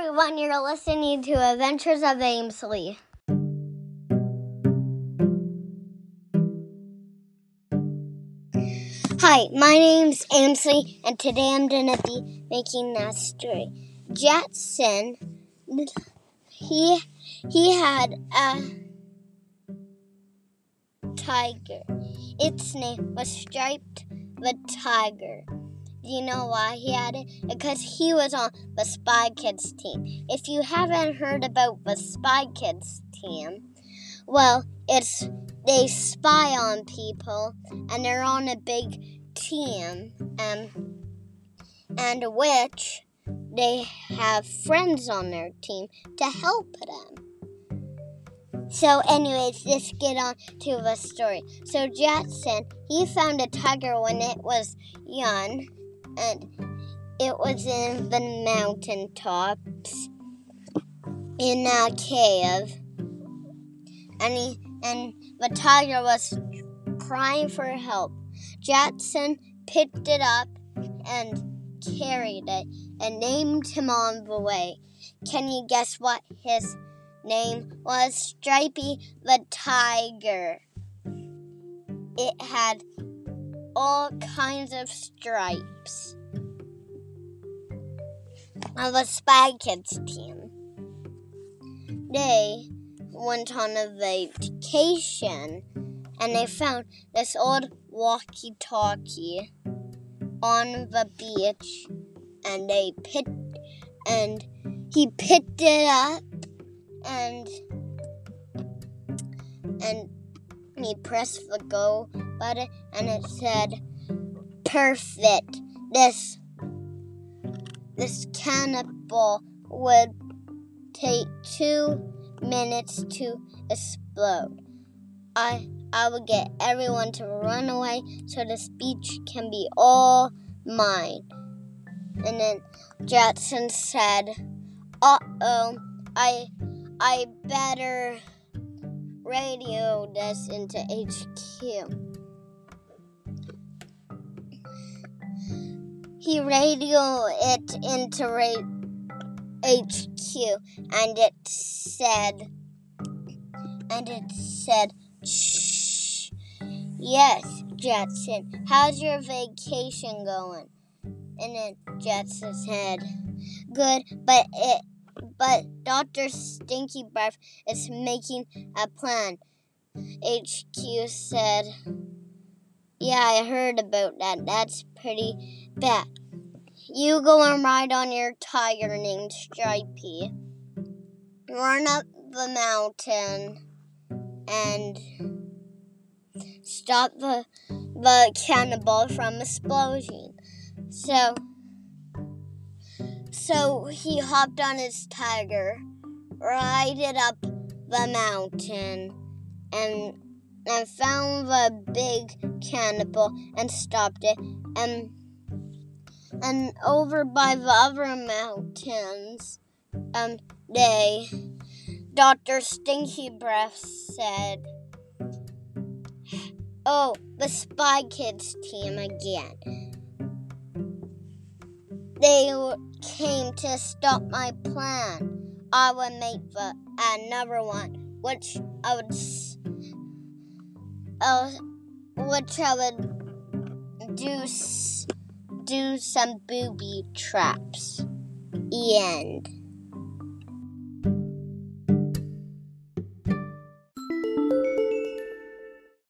everyone, you're listening to Adventures of Ainsley. Hi, my name's Ainsley, and today I'm gonna be making that story. Jetson, he he had a tiger. Its name was Stripey the Tiger. Do you know why he had it? Because he was on the Spy Kids team. If you haven't heard about the Spy Kids team, well, it's they spy on people and they're on a big team um, and which they have friends on their team to help them. So, anyways, let's get on to the story. So, Jetson, he found a tiger when it was young, and it was in the mountain tops in a cave. And he and the tiger was crying for help. Jackson picked it up and carried it and named him on the way. Can you guess what his name was? Stripey the Tiger. It had all kinds of stripes. On the Spy Kids team. They went on a vacation and they found this old walkie talkie on the beach and they picked and he picked it up and and he pressed the go button and it said perfect this this cannonball would take two minutes to explode i I will get everyone to run away so the speech can be all mine. And then Jetson said, Uh oh, I I better radio this into HQ. He radioed it into ra- HQ and it said, and it said, shh. Yes, Jetson. How's your vacation going? And then Jetson said, Good, but it but Dr. Stinky Breath is making a plan. HQ said, Yeah, I heard about that. That's pretty bad. You go and ride on your tiger named Stripey. Run up the mountain and stop the the cannonball from exploding. So so he hopped on his tiger, rided up the mountain, and and found the big cannonball and stopped it. And and over by the other mountains, um, they Doctor Stinky Breath said. Oh, the Spy Kids team again. They came to stop my plan. I would make the, another one, which I would, uh, which I would do do some booby traps. End.